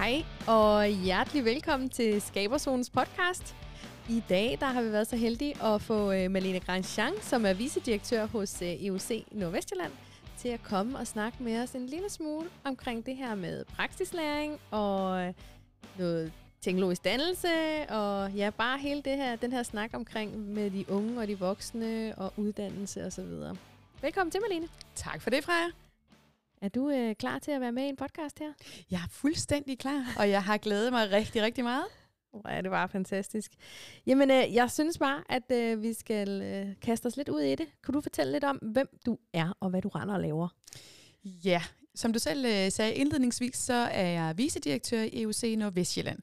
Hej og hjertelig velkommen til Skaberzonens podcast. I dag der har vi været så heldige at få øh, Malene Grandjean, som er vicedirektør hos øh, EUC Nordvestjylland, til at komme og snakke med os en lille smule omkring det her med praksislæring og øh, noget teknologisk dannelse, og ja, bare hele det her, den her snak omkring med de unge og de voksne og uddannelse osv. Velkommen til, Malene. Tak for det, Freja. Er du øh, klar til at være med i en podcast her? Jeg er fuldstændig klar, og jeg har glædet mig rigtig, rigtig meget. Hvor er det bare fantastisk. Jamen, øh, jeg synes bare, at øh, vi skal øh, kaste os lidt ud i det. Kunne du fortælle lidt om, hvem du er, og hvad du render og laver? Ja, som du selv øh, sagde indledningsvis, så er jeg vicedirektør i EUC Nordvestjylland.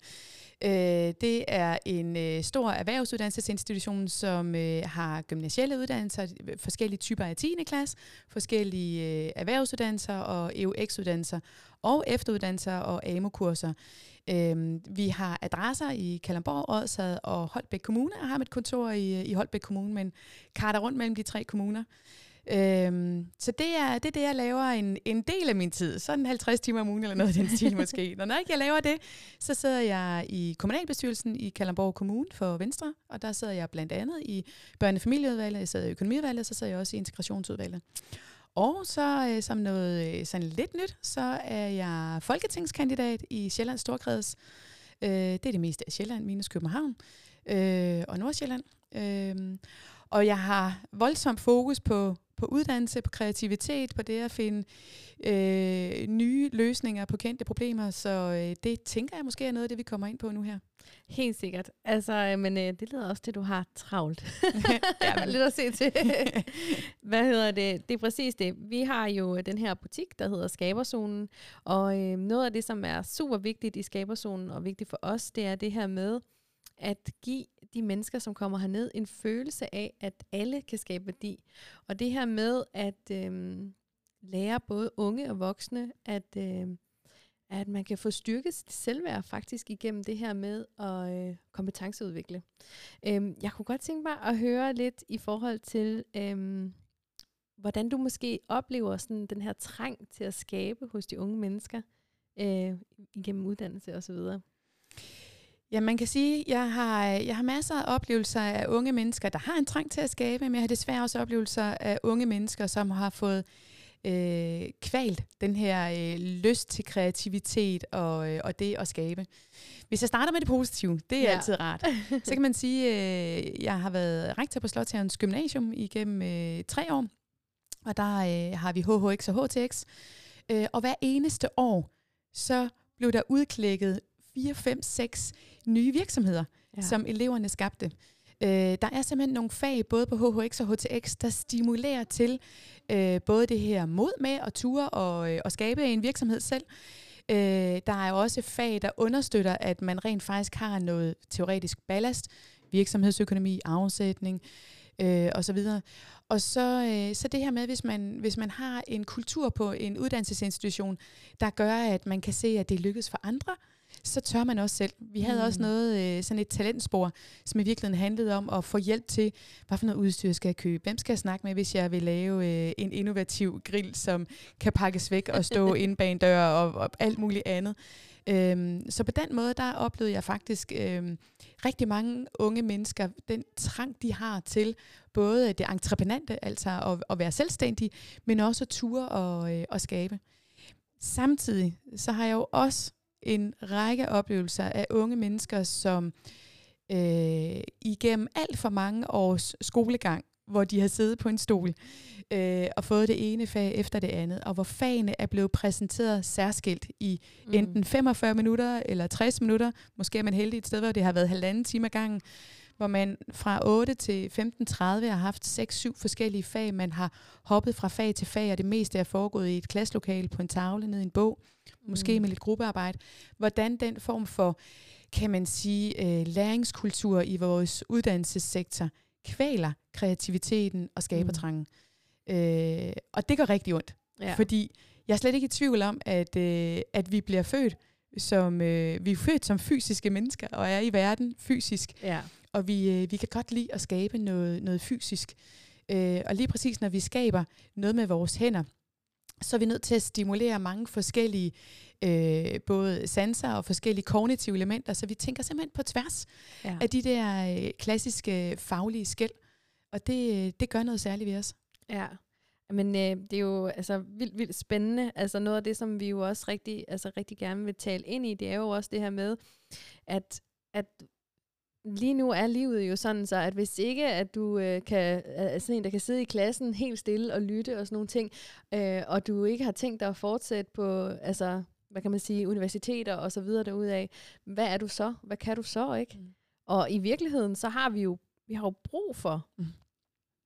Øh, det er en øh, stor erhvervsuddannelsesinstitution, som øh, har gymnasielle uddannelser, forskellige typer af 10. klasse, forskellige øh, erhvervsuddannelser og EUX-uddannelser, og efteruddannelser og AMO-kurser. Øh, vi har adresser i Kalamborg, Odsad og Holbæk Kommune, og har et kontor i, øh, i Holbæk Kommune, men karter rundt mellem de tre kommuner. Øhm, så det er, det er det, jeg laver en, en del af min tid. Sådan 50 timer om ugen eller noget af den stil måske. Når, når ikke jeg laver det, så sidder jeg i kommunalbestyrelsen i Kalamborg Kommune for Venstre, og der sidder jeg blandt andet i børne- og familieudvalget, jeg sidder i økonomiudvalget, så sidder jeg også i integrationsudvalget. Og så øh, som noget øh, sådan lidt nyt, så er jeg folketingskandidat i Sjællands Storkreds. Øh, det er det meste af Sjælland, minus København øh, og Nordsjælland. Øh, og jeg har voldsomt fokus på på uddannelse, på kreativitet, på det at finde øh, nye løsninger på kendte problemer. Så øh, det tænker jeg måske er noget af det, vi kommer ind på nu her. Helt sikkert. Altså, øh, men øh, det leder også til, at du har travlt. ja. Lidt at se til. Hvad hedder det? Det er præcis det. Vi har jo den her butik, der hedder Skaberzonen. Og øh, noget af det, som er super vigtigt i Skaberzonen, og vigtigt for os, det er det her med, at give de mennesker, som kommer herned, en følelse af, at alle kan skabe værdi. Og det her med at øh, lære både unge og voksne, at, øh, at man kan få styrket sit selvværd faktisk igennem det her med at øh, kompetenceudvikle. Øh, jeg kunne godt tænke mig at høre lidt i forhold til, øh, hvordan du måske oplever sådan den her trang til at skabe hos de unge mennesker øh, igennem uddannelse osv. Ja, man kan sige, at jeg har, jeg har masser af oplevelser af unge mennesker, der har en trang til at skabe, men jeg har desværre også oplevelser af unge mennesker, som har fået øh, kvalt den her øh, lyst til kreativitet og, øh, og det at skabe. Hvis jeg starter med det positive, det er ja. altid rart, så kan man sige, at øh, jeg har været rektor på Slotshavns Gymnasium igennem øh, tre år, og der øh, har vi HHX og HTX, øh, og hver eneste år, så blev der udklækket 4, 5, 6 nye virksomheder, ja. som eleverne skabte. Øh, der er simpelthen nogle fag, både på HHX og HTX, der stimulerer til øh, både det her mod med at ture og, øh, og skabe en virksomhed selv. Øh, der er også fag, der understøtter, at man rent faktisk har noget teoretisk ballast, virksomhedsøkonomi, afsætning øh, og så videre. Og så, øh, så det her med, hvis man, hvis man har en kultur på en uddannelsesinstitution, der gør, at man kan se, at det lykkes for andre, så tør man også selv. Vi havde mm. også noget, øh, sådan et talentspor, som i virkeligheden handlede om at få hjælp til, hvad for noget udstyr skal jeg købe? Hvem skal jeg snakke med, hvis jeg vil lave øh, en innovativ grill, som kan pakkes væk og stå inde bag en dør og, og alt muligt andet? Øhm, så på den måde, der oplevede jeg faktisk øhm, rigtig mange unge mennesker, den trang, de har til både det entreprenante, altså at, at være selvstændig, men også at ture og, øh, og skabe. Samtidig så har jeg jo også en række oplevelser af unge mennesker, som øh, igennem alt for mange års skolegang, hvor de har siddet på en stol øh, og fået det ene fag efter det andet, og hvor fagene er blevet præsenteret særskilt i mm. enten 45 minutter eller 60 minutter. Måske er man heldig et sted, hvor det har været halvanden time ad gangen, hvor man fra 8 til 15.30 har haft 6-7 forskellige fag. Man har hoppet fra fag til fag, og det meste er foregået i et klasselokale på en tavle ned i en bog, mm. måske med lidt gruppearbejde. Hvordan den form for, kan man sige, øh, læringskultur i vores uddannelsessektor kvaler kreativiteten og skabertrangen. Mm. Øh, og det gør rigtig ondt, ja. fordi jeg er slet ikke i tvivl om, at, øh, at vi bliver født som øh, vi er født som fysiske mennesker og er i verden fysisk. Ja og vi, øh, vi kan godt lide at skabe noget, noget fysisk. Øh, og lige præcis når vi skaber noget med vores hænder, så er vi nødt til at stimulere mange forskellige øh, både sanser og forskellige kognitive elementer, så vi tænker simpelthen på tværs ja. af de der øh, klassiske faglige skæld. Og det, det gør noget særligt ved os. Ja, men øh, det er jo altså vildt, vildt spændende. Altså noget af det, som vi jo også rigtig, altså rigtig gerne vil tale ind i, det er jo også det her med, at, at lige nu er livet jo sådan så, at hvis ikke at du øh, kan, er sådan en, der kan sidde i klassen helt stille og lytte og sådan nogle ting, øh, og du ikke har tænkt dig at fortsætte på, altså, hvad kan man sige, universiteter og så videre derudaf, hvad er du så? Hvad kan du så, ikke? Mm. Og i virkeligheden, så har vi jo, vi har jo brug for mm.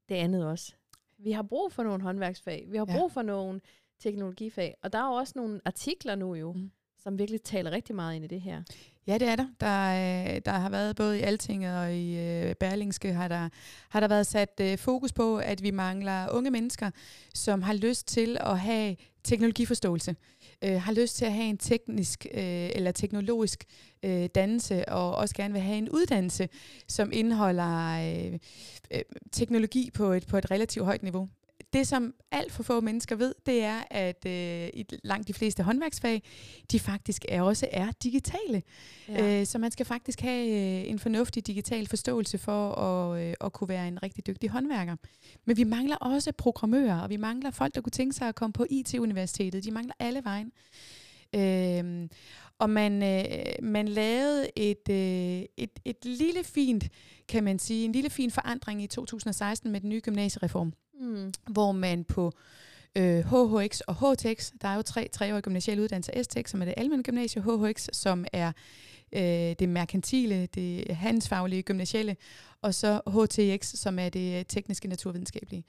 det andet også. Vi har brug for nogle håndværksfag. Vi har brug ja. for nogle teknologifag. Og der er jo også nogle artikler nu jo, mm som virkelig taler rigtig meget ind i det her. Ja, det er der. Der, øh, der har været både i Altinget og i øh, Berlingske, har der, har der været sat øh, fokus på, at vi mangler unge mennesker, som har lyst til at have teknologiforståelse, øh, har lyst til at have en teknisk øh, eller teknologisk øh, dannelse, og også gerne vil have en uddannelse, som indeholder øh, øh, teknologi på et, på et relativt højt niveau det, som alt for få mennesker ved, det er, at øh, i langt de fleste håndværksfag, de faktisk er, også er digitale. Ja. Øh, så man skal faktisk have øh, en fornuftig digital forståelse for at, øh, at kunne være en rigtig dygtig håndværker. Men vi mangler også programmører, og vi mangler folk, der kunne tænke sig at komme på IT-universitetet. De mangler alle vejen. Øh, og man, øh, man lavede et, øh, et, et lille fint, kan man sige, en lille fin forandring i 2016 med den nye gymnasiereform mm. hvor man på øh, HHX og HTX, der er jo tre treårige gymnasiale uddannelser, STX, som er det almindelige gymnasie, HHX, som er øh, det merkantile, det handelsfaglige gymnasiale, og så HTX, som er det øh, tekniske naturvidenskabelige.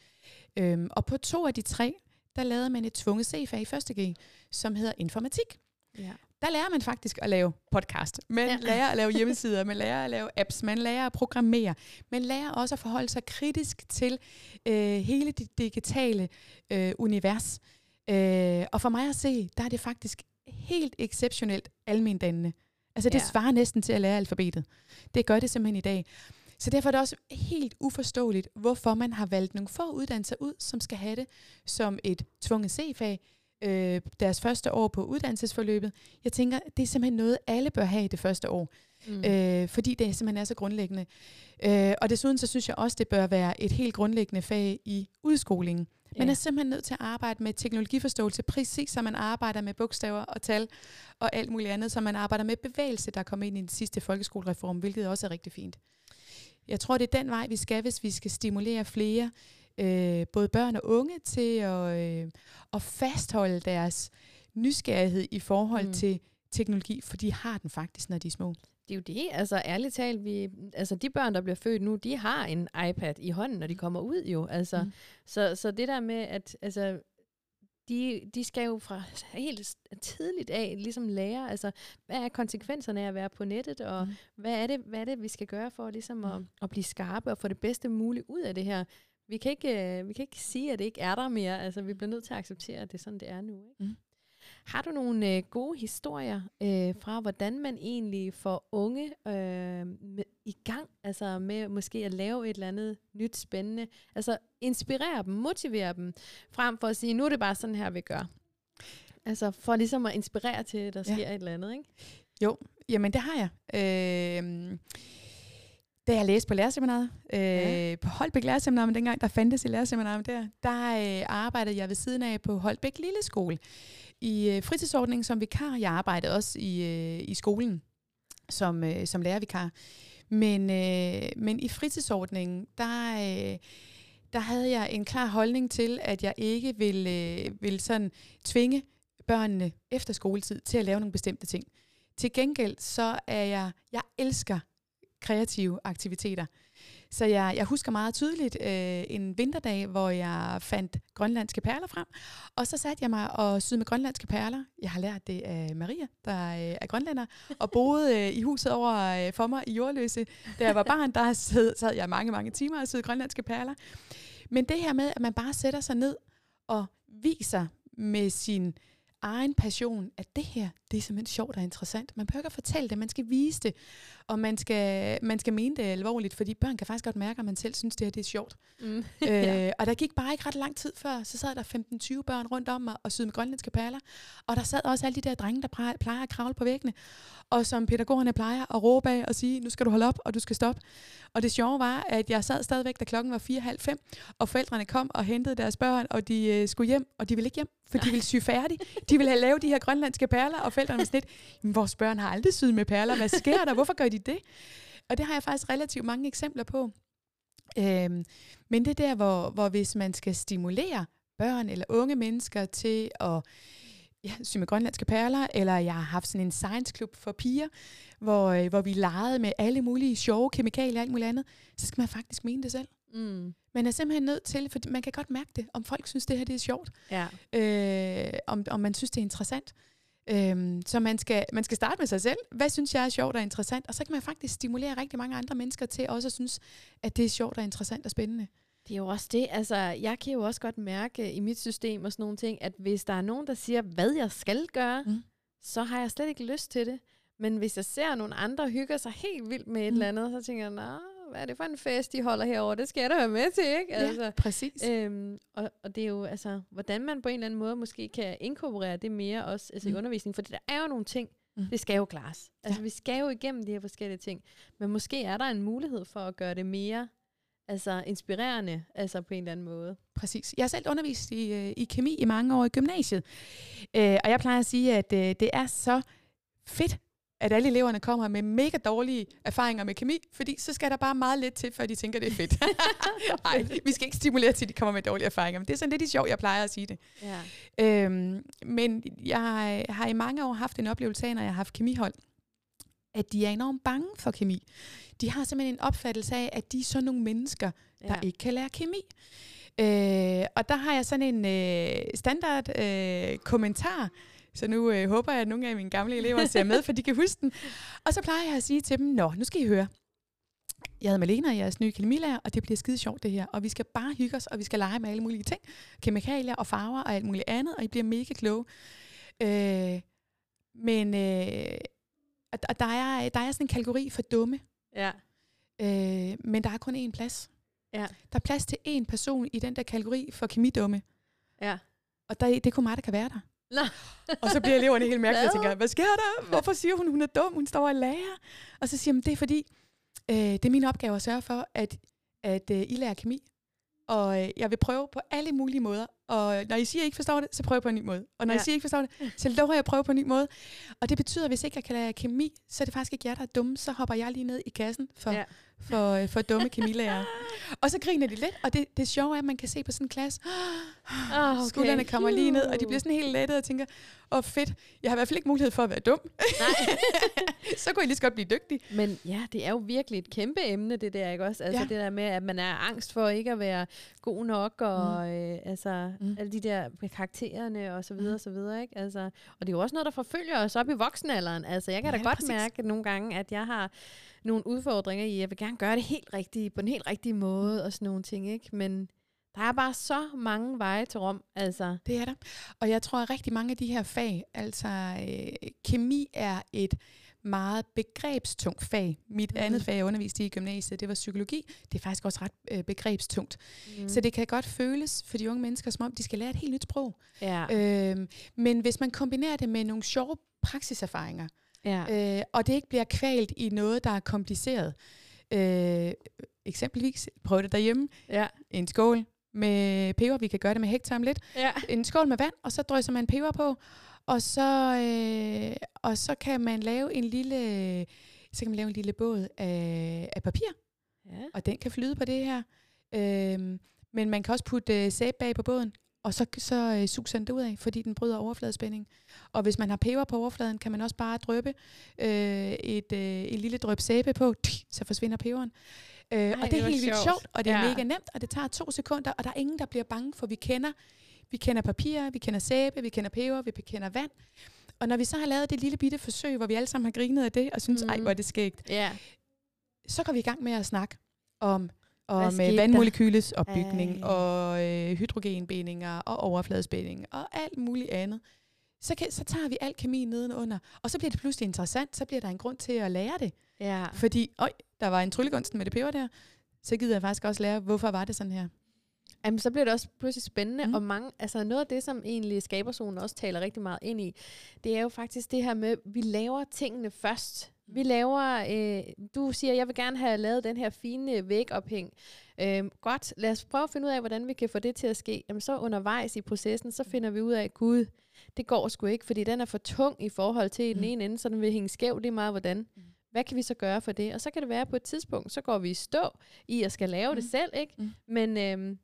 Øhm, og på to af de tre, der lavede man et tvunget C-fag i første G, som hedder informatik. Ja der lærer man faktisk at lave podcast. Man ja. lærer at lave hjemmesider, man lærer at lave apps, man lærer at programmere. Man lærer også at forholde sig kritisk til øh, hele det digitale øh, univers. Øh, og for mig at se, der er det faktisk helt exceptionelt almendannende. Altså det ja. svarer næsten til at lære alfabetet. Det gør det simpelthen i dag. Så derfor er det også helt uforståeligt, hvorfor man har valgt nogle få uddannelser ud, som skal have det som et tvunget C-fag, øh, deres første år på uddannelsesforløbet. Jeg tænker, det er simpelthen noget, alle bør have i det første år. Mm. Øh, fordi det simpelthen er så grundlæggende. Øh, og desuden så synes jeg også, det bør være et helt grundlæggende fag i udskolingen. Man ja. er simpelthen nødt til at arbejde med teknologiforståelse, præcis som man arbejder med bogstaver og tal og alt muligt andet, som man arbejder med bevægelse, der kommer ind i den sidste folkeskolereform, hvilket også er rigtig fint. Jeg tror, det er den vej, vi skal, hvis vi skal stimulere flere øh, både børn og unge til at, øh, at fastholde deres nysgerrighed i forhold mm. til teknologi, for de har den faktisk, når de er små. Det er jo det, altså ærligt talt, vi, altså de børn, der bliver født nu, de har en iPad i hånden, når de kommer ud jo. Altså, mm. så, så det der med, at altså, de, de skal jo fra helt tidligt af ligesom lære, altså, hvad er konsekvenserne af at være på nettet, og mm. hvad, er det, hvad er det, vi skal gøre for ligesom mm. at, at blive skarpe og få det bedste muligt ud af det her. Vi kan, ikke, øh, vi kan ikke sige, at det ikke er der mere. Altså, vi bliver nødt til at acceptere, at det er sådan, det er nu. Ikke? Mm. Har du nogle øh, gode historier øh, fra, hvordan man egentlig får unge øh, med, i gang, altså med måske at lave et eller andet nyt spændende, altså inspirere dem, motivere dem, frem for at sige, nu er det bare sådan her, vi gør. Altså for ligesom at inspirere til, at der ja. sker et eller andet, ikke? Jo, jamen det har jeg. Øh, da jeg læste på lærerseminaret, øh, ja. på Holbæk Lærerseminaret, men dengang der fandtes i lærerseminaret der, der øh, arbejdede jeg ved siden af på Holbæk Lille Skole i øh, fritidsordningen som vikar. Jeg arbejdede også i, øh, i skolen som, øh, som lærervikar. Men, øh, men i fritidsordningen, der, øh, der havde jeg en klar holdning til, at jeg ikke ville, øh, ville sådan tvinge børnene efter skoletid til at lave nogle bestemte ting. Til gengæld så er jeg, jeg elsker kreative aktiviteter. Så jeg, jeg husker meget tydeligt øh, en vinterdag, hvor jeg fandt grønlandske perler frem, og så satte jeg mig og syede med grønlandske perler. Jeg har lært det af Maria, der øh, er grønlænder, og boede øh, i huset over øh, for mig i Jordløse. Da jeg var barn, der sad, sad jeg mange, mange timer og syede grønlandske perler. Men det her med, at man bare sætter sig ned og viser med sin egen passion, at det her, det er simpelthen sjovt og interessant. Man behøver ikke at fortælle det, man skal vise det, og man skal, man skal mene det alvorligt, fordi børn kan faktisk godt mærke, at man selv synes, det her det er sjovt. Mm. øh, og der gik bare ikke ret lang tid før, så sad der 15-20 børn rundt om mig og syede med grønlandske perler, og der sad også alle de der drenge, der plejer at kravle på væggene, og som pædagogerne plejer at råbe af og sige, nu skal du holde op, og du skal stoppe. Og det sjove var, at jeg sad stadigvæk, da klokken var 4.30, og forældrene kom og hentede deres børn, og de øh, skulle hjem, og de ville ikke hjem, for de ville sy færdig. De ville have lavet de her grønlandske perler, og forældrene var sådan lidt, vores børn har aldrig syet med perler, hvad sker der, hvorfor gør de det? Og det har jeg faktisk relativt mange eksempler på. Øhm, men det er der, hvor, hvor hvis man skal stimulere børn eller unge mennesker til at ja, sy med grønlandske perler, eller jeg har haft sådan en science club for piger, hvor, øh, hvor vi legede med alle mulige sjove kemikalier og alt muligt andet, så skal man faktisk mene det selv. Mm. Man er simpelthen nødt til, for man kan godt mærke det, om folk synes, det her det er sjovt. Ja. Øh, om, om man synes, det er interessant. Øhm, så man skal, man skal starte med sig selv. Hvad synes jeg er sjovt og interessant? Og så kan man faktisk stimulere rigtig mange andre mennesker til også at synes, at det er sjovt og interessant og spændende. Det er jo også det. Altså, jeg kan jo også godt mærke i mit system og sådan nogle ting, at hvis der er nogen, der siger, hvad jeg skal gøre, mm. så har jeg slet ikke lyst til det. Men hvis jeg ser nogle andre hygger sig helt vildt med et mm. eller andet, så tænker jeg, nej, hvad er det for en fest, de holder herover? Det skal jeg da være med til, ikke? Altså, ja, præcis. Øhm, og, og det er jo, altså, hvordan man på en eller anden måde måske kan inkorporere det mere også altså mm. i undervisning, for der er jo nogle ting, mm. det skal jo klares. Altså, ja. vi skal jo igennem de her forskellige ting, men måske er der en mulighed for at gøre det mere altså inspirerende, altså på en eller anden måde. Præcis. Jeg har selv undervist i, øh, i kemi i mange år i gymnasiet, øh, og jeg plejer at sige, at øh, det er så fedt, at alle eleverne kommer med mega dårlige erfaringer med kemi, fordi så skal der bare meget lidt til, før de tænker, det er fedt. Nej, vi skal ikke stimulere til, at de kommer med dårlige erfaringer, men det er sådan lidt sjovt, jeg plejer at sige det. Ja. Øhm, men jeg har i mange år haft en oplevelse af, når jeg har haft kemihold, at de er enormt bange for kemi. De har simpelthen en opfattelse af, at de er sådan nogle mennesker, der ja. ikke kan lære kemi. Øh, og der har jeg sådan en øh, standard øh, kommentar, så nu øh, håber jeg, at nogle af mine gamle elever ser med, for de kan huske den. Og så plejer jeg at sige til dem, nå, nu skal I høre. Jeg hedder Malena, jeg er jeres nye kemilærer, og det bliver skide sjovt det her. Og vi skal bare hygge os, og vi skal lege med alle mulige ting. Kemikalier og farver og alt muligt andet, og I bliver mega kloge. Øh, men øh, og der er, der er sådan en kategori for dumme. Ja. Øh, men der er kun én plads. Ja. Der er plads til én person i den der kategori for kemidumme. Ja. Og der, det er kun mig, der kan være der. Nå. og så bliver eleverne helt mærkelige og tænker, hvad sker der? Hvorfor siger hun, hun er dum? Hun står og lærer. Og så siger man, det er fordi, øh, det er min opgave at sørge for, at, at øh, I lærer kemi. Og øh, jeg vil prøve på alle mulige måder. Og når I siger, at I ikke forstår det, så prøv på en ny måde. Og når ja. I siger, at I ikke forstår det, så lover jeg at prøve på en ny måde. Og det betyder, at hvis ikke jeg kan lære kemi, så er det faktisk ikke jer, der er dumme. Så hopper jeg lige ned i kassen for, ja. for, øh, for dumme kemilærer. og så griner de lidt. Og det, det sjove er, at man kan se på sådan en klasse, oh, okay. skuldrene kommer lige ned, og de bliver sådan helt lettet og tænker, åh oh, fedt, jeg har i hvert fald ikke mulighed for at være dum. Nej. så kunne I lige så godt blive dygtig. Men ja, det er jo virkelig et kæmpe emne, det der, ikke også? Altså ja. det der med, at man er angst for ikke at være god nok, og mm. øh, altså mm. alle de der med karaktererne og så videre, mm. og så videre, ikke? Altså, og det er jo også noget, der forfølger os op i voksenalderen. Altså jeg kan ja, da godt præcis. mærke nogle gange, at jeg har nogle udfordringer i, at jeg vil gerne gøre det helt rigtigt, på den helt rigtige måde, og sådan nogle ting, ikke? Men der er bare så mange veje til Rom, altså. Det er der. Og jeg tror, at rigtig mange af de her fag, altså øh, kemi er et meget begrebstungt fag. Mit mm. andet fag, jeg underviste i gymnasiet, det var psykologi. Det er faktisk også ret øh, begrebstungt. Mm. Så det kan godt føles for de unge mennesker, som om de skal lære et helt nyt sprog. Ja. Øhm, men hvis man kombinerer det med nogle sjove praksiserfaringer, ja. øh, og det ikke bliver kvalt i noget, der er kompliceret, øh, eksempelvis, prøv det derhjemme, ja. en skål, med peber. Vi kan gøre det med hektar om lidt. Ja. En skål med vand, og så drysser man peber på. Og så, øh, og så kan man lave en lille, så kan man lave en lille båd af, af papir. Ja. Og den kan flyde på det her. Øh, men man kan også putte øh, sæbe bag på båden, og så, så øh, suger den det ud af, fordi den bryder overfladespænding. Og hvis man har peber på overfladen, kan man også bare drøbe øh, et, øh, et lille drøb sæbe på, så forsvinder peberen. Øh, Ej, og det er helt vildt sjovt, og det er ja. mega nemt, og det tager to sekunder, og der er ingen, der bliver bange, for vi kender, vi kender papir, vi kender sæbe, vi kender peber, vi kender vand. Og når vi så har lavet det lille bitte forsøg, hvor vi alle sammen har grinet af det, og synes, mm. ej, hvor er det skægt, yeah. så går vi i gang med at snakke om om øh, vandmolekyles opbygning, Ej. og øh, hydrogenbindinger, og overfladespænding, og alt muligt andet. så, kan, så tager vi al kemi nedenunder, og så bliver det pludselig interessant, så bliver der en grund til at lære det. Ja. Fordi, øj, der var en tryllegunsten med det peber der, så gider jeg faktisk også lære, hvorfor var det sådan her. Jamen, så bliver det også pludselig spændende, Mm. mm. og mange, altså noget af det, som egentlig skaberzonen også taler rigtig meget ind i, det er jo faktisk det her med, at vi laver tingene først. Vi laver, øh, du siger, jeg vil gerne have lavet den her fine vægophæng. Øh, godt, lad os prøve at finde ud af, hvordan vi kan få det til at ske. Jamen så undervejs i processen, så finder vi ud af, gud, det går sgu ikke, fordi den er for tung i forhold til i den Mm. ene ende, så den vil hænge skæv lige meget, hvordan. Hvad kan vi så gøre for det? Og så kan det være, at på et tidspunkt, så går vi i stå i at skal lave mm. det Mm. selv, ikke? Mm. Men, øhm,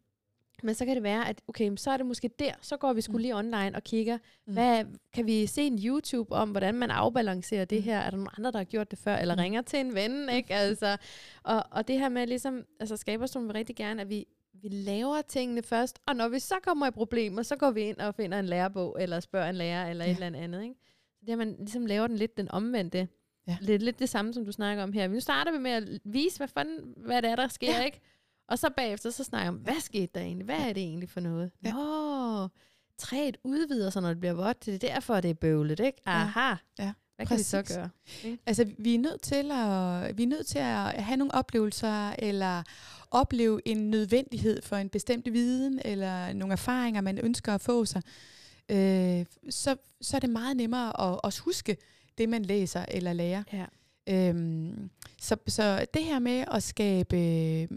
men så kan det være, at okay, så er det måske der, så går vi skulle Mm. lige online og kigger, Mm. hvad, kan vi se en YouTube om, hvordan man afbalancerer det Mm. her? Er der nogen andre, der har gjort det før? Eller Mm. ringer til en ven, ikke? Altså, og, og det her med ligesom, altså skaberstolen vil rigtig gerne, at vi, vi laver tingene først, og når vi så kommer i problemer, så går vi ind og finder en lærebog, eller spørger en lærer, eller Ja. et eller andet, ikke? Så det her, man ligesom laver den lidt den omvendte. Ja. Lidt, lidt det samme, som du snakker om her. Nu starter vi med at vise, hvad, fanden, hvad det er, der sker, Ja. ikke? Og så bagefter, så snakker jeg om, hvad skete der egentlig? Hvad er det egentlig for noget? Ja. Nå, træet udvider sig, når det bliver vådt. Det er derfor, det er bøvlet, ikke? Aha. Ja, Hvad kan vi så præcis. gøre? Altså, vi er nødt til at, vi er nødt til at have nogle oplevelser, eller opleve en nødvendighed for en bestemt viden, eller nogle erfaringer, man ønsker at få sig. Øh, så, så er det meget nemmere at også huske det, man læser eller lærer. Ja. Øhm, så, så det her med at skabe øh,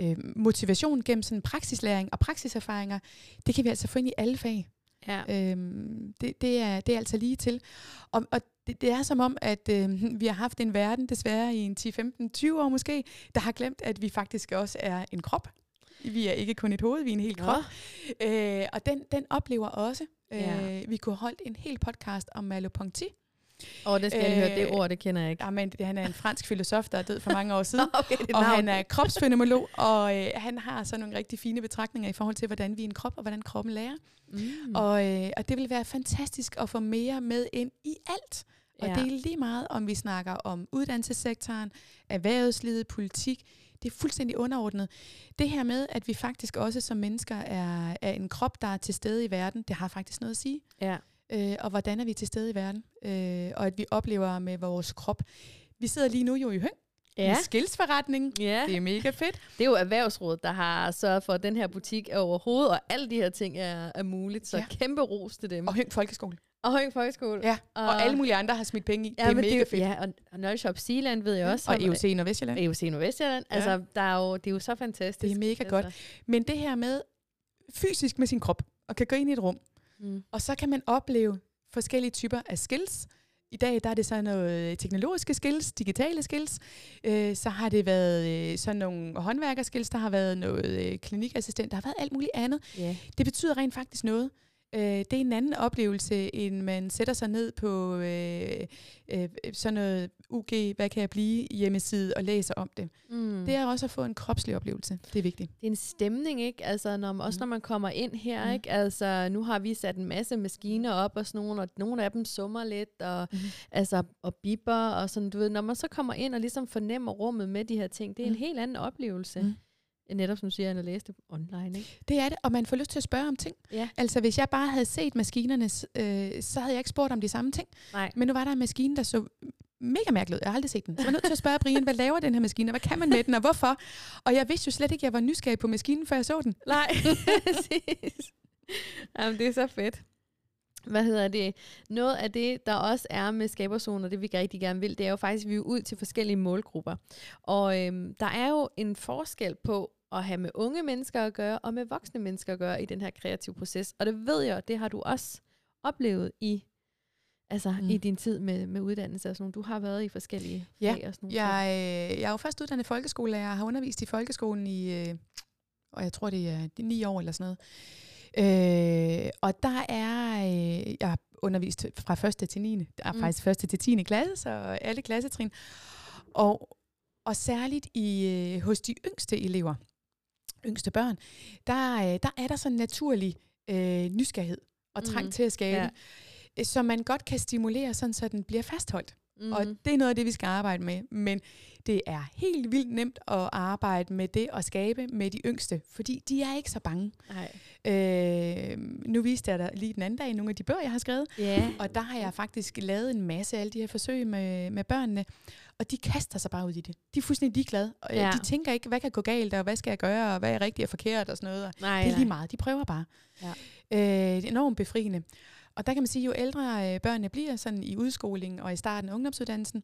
øh, motivation gennem sådan praksislæring og praksiserfaringer, det kan vi altså få ind i alle fag. Ja. Øhm, det, det, er, det er altså lige til. Og, og det, det er som om, at øh, vi har haft en verden, desværre i en 10, 15, 20 år måske, der har glemt, at vi faktisk også er en krop. Vi er ikke kun et hoved, vi er en hel krop. Øh, og den, den oplever også. Øh, Ja. Vi kunne holde en hel podcast om Merleau-Ponty. Og det skal jeg høre. Det Øh, ord, det kender jeg ikke. Jamen, det, han er en fransk filosof, der er død for mange år siden. okay, det og han er kropsfænomenolog, og øh, han har så nogle rigtig fine betragtninger i forhold til, hvordan vi er en krop, og hvordan kroppen lærer. Mm. Og, øh, og det vil være fantastisk at få mere med ind i alt. Og Ja. det er lige meget, om vi snakker om uddannelsessektoren, erhvervslivet, politik. Det er fuldstændig underordnet. Det her med, at vi faktisk også som mennesker er, er en krop, der er til stede i verden, det har faktisk noget at sige. ja. Øh, og hvordan er vi til stede i verden? Øh, og at vi oplever med vores krop. Vi sidder lige nu jo i Høng, Ja. en skilsforretning. ja. Det er mega fedt. Det er jo Erhvervsrådet, der har sørget for, at den her butik er overhovedet, og alle de her ting er, er muligt. Så Ja. kæmpe ros til dem. Og Høng Folkeskole. Og Høng Folkeskole. Ja, og, og alle mulige andre har smidt penge i. ja, det er mega det, fedt. Ja, og, og Nøgleshop Sealand ved jeg også. og EUC Nordvestjylland. EUC Nordvestjylland. Ja. Altså, der er jo, det er jo så fantastisk. Det er mega godt. Men det her med fysisk med sin krop, og kan gå ind i et rum, Mm. og så kan man opleve forskellige typer af skills. I dag der er det så noget teknologiske skills, digitale skills. Øh, så har det været øh, sådan nogle håndværkerskills, der har været noget øh, klinikassistent, der har været alt muligt andet. Ja. Det betyder rent faktisk noget. Øh, det er en anden oplevelse, end man sætter sig ned på øh, øh, sådan noget UG, hvad kan jeg blive, hjemmeside og læser om det. Mm. Det er også at få en kropslig oplevelse. Det er vigtigt. det er en stemning, ikke? Altså, når, også Mm. når man kommer ind her, Mm. ikke? Altså, nu har vi sat en masse maskiner op og sådan nogle, og nogle af dem summer lidt, og, Mhm. altså, og bipper, og sådan, du ved, når man så kommer ind og ligesom fornemmer rummet med de her ting, det er en Mm. helt anden oplevelse. Mm. Netop som du siger, at læse det online, ikke? Det er det, og man får lyst til at spørge om ting. Ja. Altså, hvis jeg bare havde set maskinerne, øh, så havde jeg ikke spurgt om de samme ting. Nej. Men nu var der en maskine, der så mega mærkeligt ud. Jeg har aldrig set den. Så jeg var nødt til at spørge Brian, hvad laver den her maskine, og hvad kan man med den, og hvorfor? Og jeg vidste jo slet ikke, at jeg var nysgerrig på maskinen, før jeg så den. Nej, præcis. Jamen, det er så fedt. Hvad hedder det? Noget af det, der også er med skaberzoner, det vi rigtig gerne vil, det er jo faktisk, at vi er ud til forskellige målgrupper. Og øhm, der er jo en forskel på at have med unge mennesker at gøre, og med voksne mennesker at gøre i den her kreative proces. Og det ved jeg, det har du også oplevet i, altså, Mm. i din tid med, med uddannelse og sådan noget. Du har været i forskellige Ja, fag og sådan nogle Jeg, øh, jeg er jo først uddannet folkeskolelærer og har undervist i folkeskolen i, øh, og jeg tror det er de ni år eller sådan noget. Øh, og der er, øh, jeg har undervist fra 1. til 9. Der er. Mm. faktisk 1. til 10. klasse, så alle klassetrin. Og, og særligt i, øh, hos de yngste elever, yngste børn, der, øh, der er der sådan en naturlig øh, nysgerrighed og trang Mm. til at skabe, Ja. ja. som man godt kan stimulere, sådan så den bliver fastholdt. Mm. Og det er noget af det, vi skal arbejde med. Men det er helt vildt nemt at arbejde med det og skabe med de yngste, fordi de er ikke så bange. Nej. Øh, nu viste jeg dig lige den anden dag nogle af de bøger, jeg har skrevet. Ja. Og der har jeg faktisk lavet en masse af alle de her forsøg med, med børnene. Og de kaster sig bare ud i det. De er fuldstændig ligeglade. Og Ja. ja. De tænker ikke, hvad kan gå galt, og hvad skal jeg gøre, og hvad er rigtigt og forkert og sådan noget. Og Nej, det er nej. lige meget. De prøver bare. Ja. Øh, det er enormt befriende. Og der kan man sige, jo ældre øh, børnene bliver sådan i udskolingen og i starten af ungdomsuddannelsen,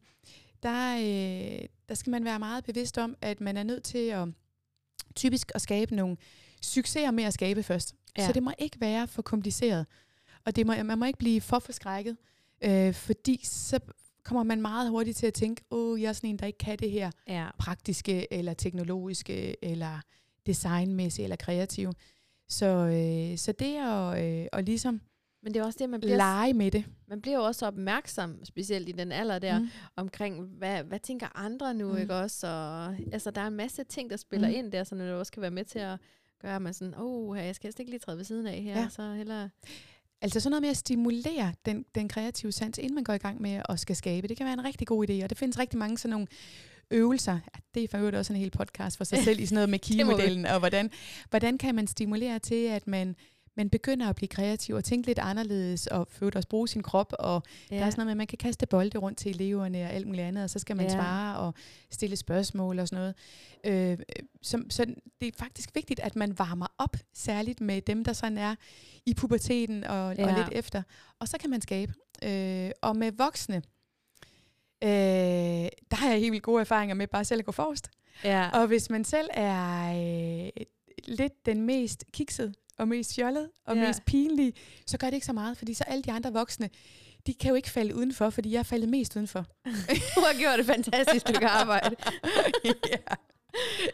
der, øh, der skal man være meget bevidst om, at man er nødt til at typisk at skabe nogle succeser med at skabe først. Ja. Så det må ikke være for kompliceret. Og det må, man må ikke blive for forskrækket, øh, fordi så kommer man meget hurtigt til at tænke, åh, jeg er sådan en, der ikke kan det her Ja. praktiske, eller teknologiske, eller designmæssige, eller kreative. Så, øh, så det at, øh, at ligesom Men det er også det, man bliver, lege med det. man bliver jo også opmærksom, specielt i den alder der, Mm. omkring, hvad, hvad tænker andre nu, Mm. ikke også? Og, altså, der er en masse ting, der spiller Mm. ind der, så det også kan være med til at gøre, at man sådan, åh, oh, jeg skal helst ikke lige træde ved siden af her, Ja. så hellere... Altså sådan noget med at stimulere den, den kreative sans, inden man går i gang med at skal skabe. Det kan være en rigtig god idé, og det findes rigtig mange sådan nogle øvelser. Ja, det er for øvrigt også en hel podcast for sig selv i sådan noget med. KI-modellen, og hvordan, hvordan kan man stimulere til, at man, man begynder at blive kreativ og tænke lidt anderledes, og øvrigt også bruge sin krop, og ja. der er sådan noget med, at man kan kaste bolde rundt til eleverne og alt muligt andet, og så skal man Ja. svare og stille spørgsmål og sådan noget. Øh, som, så det er faktisk vigtigt, at man varmer op, særligt med dem, der sådan er i puberteten og, ja. og lidt efter. Og så kan man skabe. Øh, og med voksne, øh, der har jeg helt vildt gode erfaringer med bare selv at gå forrest. Ja. Og hvis man selv er øh, lidt den mest kikset og mest fjollet og Ja. mest pinlige, så gør det ikke så meget, fordi så alle de andre voksne, de kan jo ikke falde udenfor, fordi jeg er faldet mest udenfor. Du har gjort et fantastisk stykke arbejde. ja.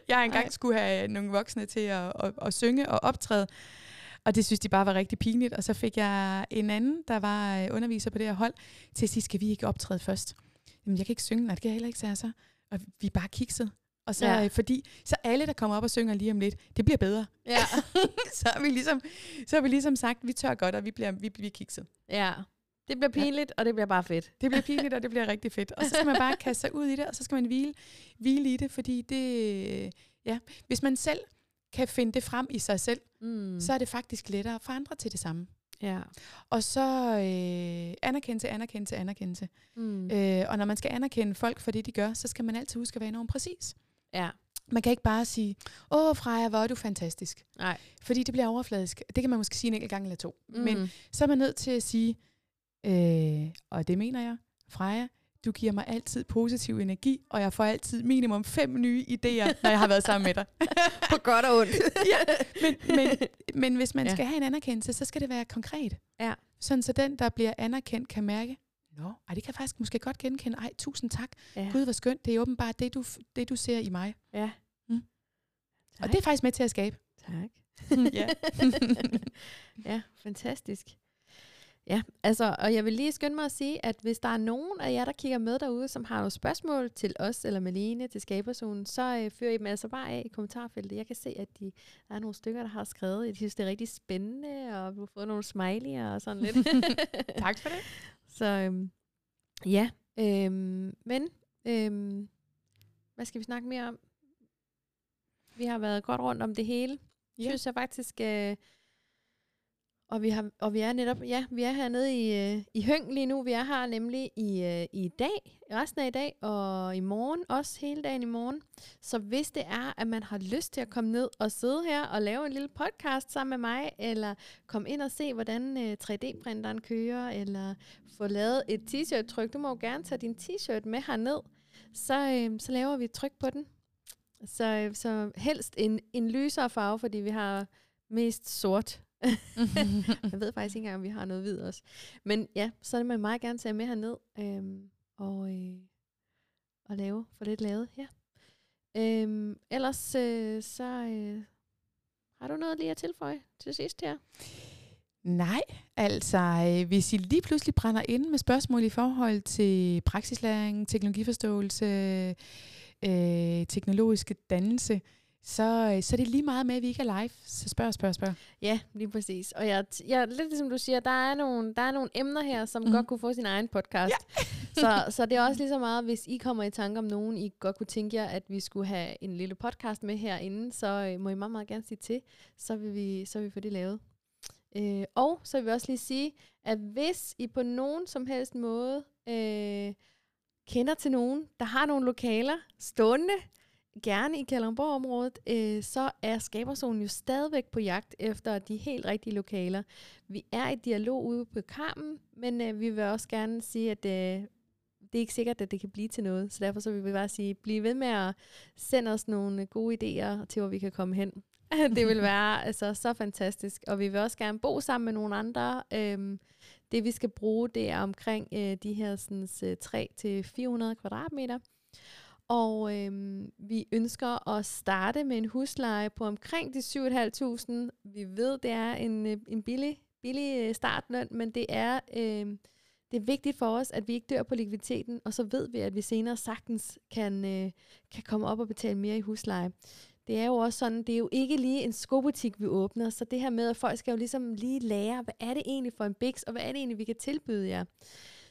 Jeg har engang Ej. skulle have nogle voksne til at, at, at synge og optræde, og det synes de bare var rigtig pinligt. Og så fik jeg en anden, der var øh, underviser på det her hold, til at sige, skal vi ikke optræde først? Jamen, jeg kan ikke synge, nej, det kan jeg heller ikke, sagde jeg så. Og vi bare kikset. Og så, Ja. ja. fordi, så alle, der kommer op og synger lige om lidt, det bliver bedre. Ja. så har vi ligesom, så har vi ligesom sagt, vi tør godt, og vi bliver, vi, vi er kikset. ja. Det bliver pinligt, og det bliver bare fedt. Det bliver pinligt, og det bliver rigtig fedt. Og så skal man bare kaste sig ud i det, og så skal man hvile, hvile i det, fordi det, ja, hvis man selv kan finde det frem i sig selv, Mm. så er det faktisk lettere for andre til det samme. ja. Og så øh, anerkendelse, anerkendelse, anerkendelse. Mm. Øh, og når man skal anerkende folk for det, de gør, så skal man altid huske at være enormt præcis. Ja. Man kan ikke bare sige, åh Freja, hvor er du fantastisk. Nej. Fordi det bliver overfladisk. Det kan man måske sige en enkelt gang eller to. Mm. Men så er man nødt til at sige, øh, og det mener jeg, Freja, du giver mig altid positiv energi, og jeg får altid minimum fem nye idéer, når jeg har været sammen med dig. På godt og ondt. ja, men, men, men hvis man ja. skal have en anerkendelse, så skal det være konkret. Ja. Sådan så den, der bliver anerkendt, kan mærke, Nå, ej, det kan jeg faktisk måske godt genkende. Ej, tusind tak. Ja. Gud, hvor skønt. Det er åbenbart det, du, det, du ser i mig. ja. Mm. Tak. Og det er faktisk med til at skabe. Tak. ja. ja, fantastisk. Ja, altså, og jeg vil lige skynde mig at sige, at hvis der er nogen af jer, der kigger med derude, som har nogle spørgsmål til os eller Malene til Skaberzonen, så øh, fyrer I dem altså bare af i kommentarfeltet. Jeg kan se, at de, der er nogle stykker, der har skrevet. Jeg synes, det er rigtig spændende, og vi har fået nogle smiley'er og sådan lidt. tak for det. Så øhm, ja, øhm, men øhm, hvad skal vi snakke mere om? Vi har været godt rundt om det hele. Ja. Synes jeg faktisk. Øh, og vi, har, og vi er netop, ja, vi er hernede i, øh, i Høng lige nu. Vi er her nemlig i, øh, i dag, resten af i dag, og i morgen, også hele dagen i morgen. Så hvis det er, at man har lyst til at komme ned og sidde her og lave en lille podcast sammen med mig, eller komme ind og se, hvordan øh, 3D-printeren kører, eller få lavet et t-shirt-tryk, du må jo gerne tage din t-shirt med herned, så, øh, så laver vi et tryk på den. Så, øh, så helst en, en lysere farve, fordi vi har mest sort. Jeg ved faktisk ikke engang, om vi har noget hvid også. Men ja, så det man meget gerne tage med herned øhm, og, øh, og lave, få lidt lavet. Ja. Øhm, ellers øh, så øh, har du noget lige at tilføje til sidst her? Nej, altså øh, hvis I lige pludselig brænder ind med spørgsmål i forhold til praksislæring, teknologiforståelse, øh, teknologiske dannelse, øh, så er det lige meget med, at vi ikke er live. Så spørg, spørg, spørg. Ja, lige præcis. Og jeg, jeg, lidt ligesom du siger, der er nogle, der er nogle emner her, som mm. Godt kunne få sin egen podcast. Ja. så, så det er også lige så meget, hvis I kommer i tanke om nogen, I godt kunne tænke jer, at vi skulle have en lille podcast med herinde, så øh, må I meget, meget gerne sige til, så vil vi, så vil vi få det lavet. Øh, og så vil vi også lige sige, at hvis I på nogen som helst måde øh, kender til nogen, der har nogle lokaler stående, gerne i Kalundborg-området, øh, så er Skaberzonen jo stadigvæk på jagt efter de helt rigtige lokaler. Vi er i dialog ude på Karmen, men øh, vi vil også gerne sige, at øh, det er ikke sikkert, at det kan blive til noget. Så derfor så vil vi bare sige, bliv ved med at sende os nogle øh, gode idéer til, hvor vi kan komme hen. det vil være altså, så fantastisk. Og vi vil også gerne bo sammen med nogle andre. Øhm, det vi skal bruge, det er omkring øh, de her sådan, 3-400 kvadratmeter. Og øhm, vi ønsker at starte med en husleje på omkring de 7.500. Vi ved, det er en, øh, en billig, billig øh, startløn, men det er, øhm, det er vigtigt for os, at vi ikke dør på likviditeten, og så ved vi, at vi senere sagtens kan, øh, kan komme op og betale mere i husleje. Det er jo også sådan, det er jo ikke lige en skobutik, vi åbner, så det her med, at folk skal jo ligesom lige lære, hvad er det egentlig for en biks, og hvad er det egentlig, vi kan tilbyde jer.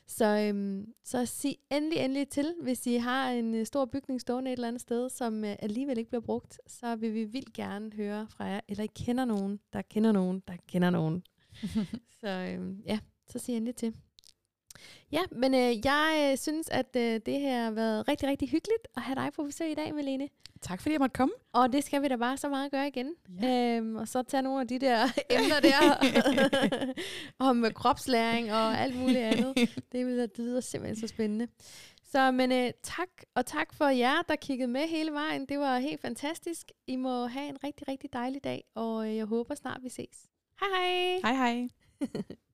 Så, øhm, så sig endelig, endelig til, hvis I har en øh, stor bygning stående et eller andet sted, som øh, alligevel ikke bliver brugt, så vil vi vildt gerne høre fra jer, eller I kender nogen, der kender nogen, der kender nogen. så øhm, ja, så sig endelig til. Ja, men øh, jeg øh, synes, at øh, det her har været rigtig, rigtig hyggeligt at have dig på besøg i dag, Melene. Tak fordi jeg måtte komme. Og det skal vi da bare så meget gøre igen. Ja. Øhm, og så tage nogle af de der emner der om kropslæring og alt muligt andet. Det vil det lyder simpelthen så spændende. Så men øh, tak, og tak for jer, der kiggede med hele vejen. Det var helt fantastisk. I må have en rigtig, rigtig dejlig dag, og øh, jeg håber snart, vi ses. Hej hej! Hej hej!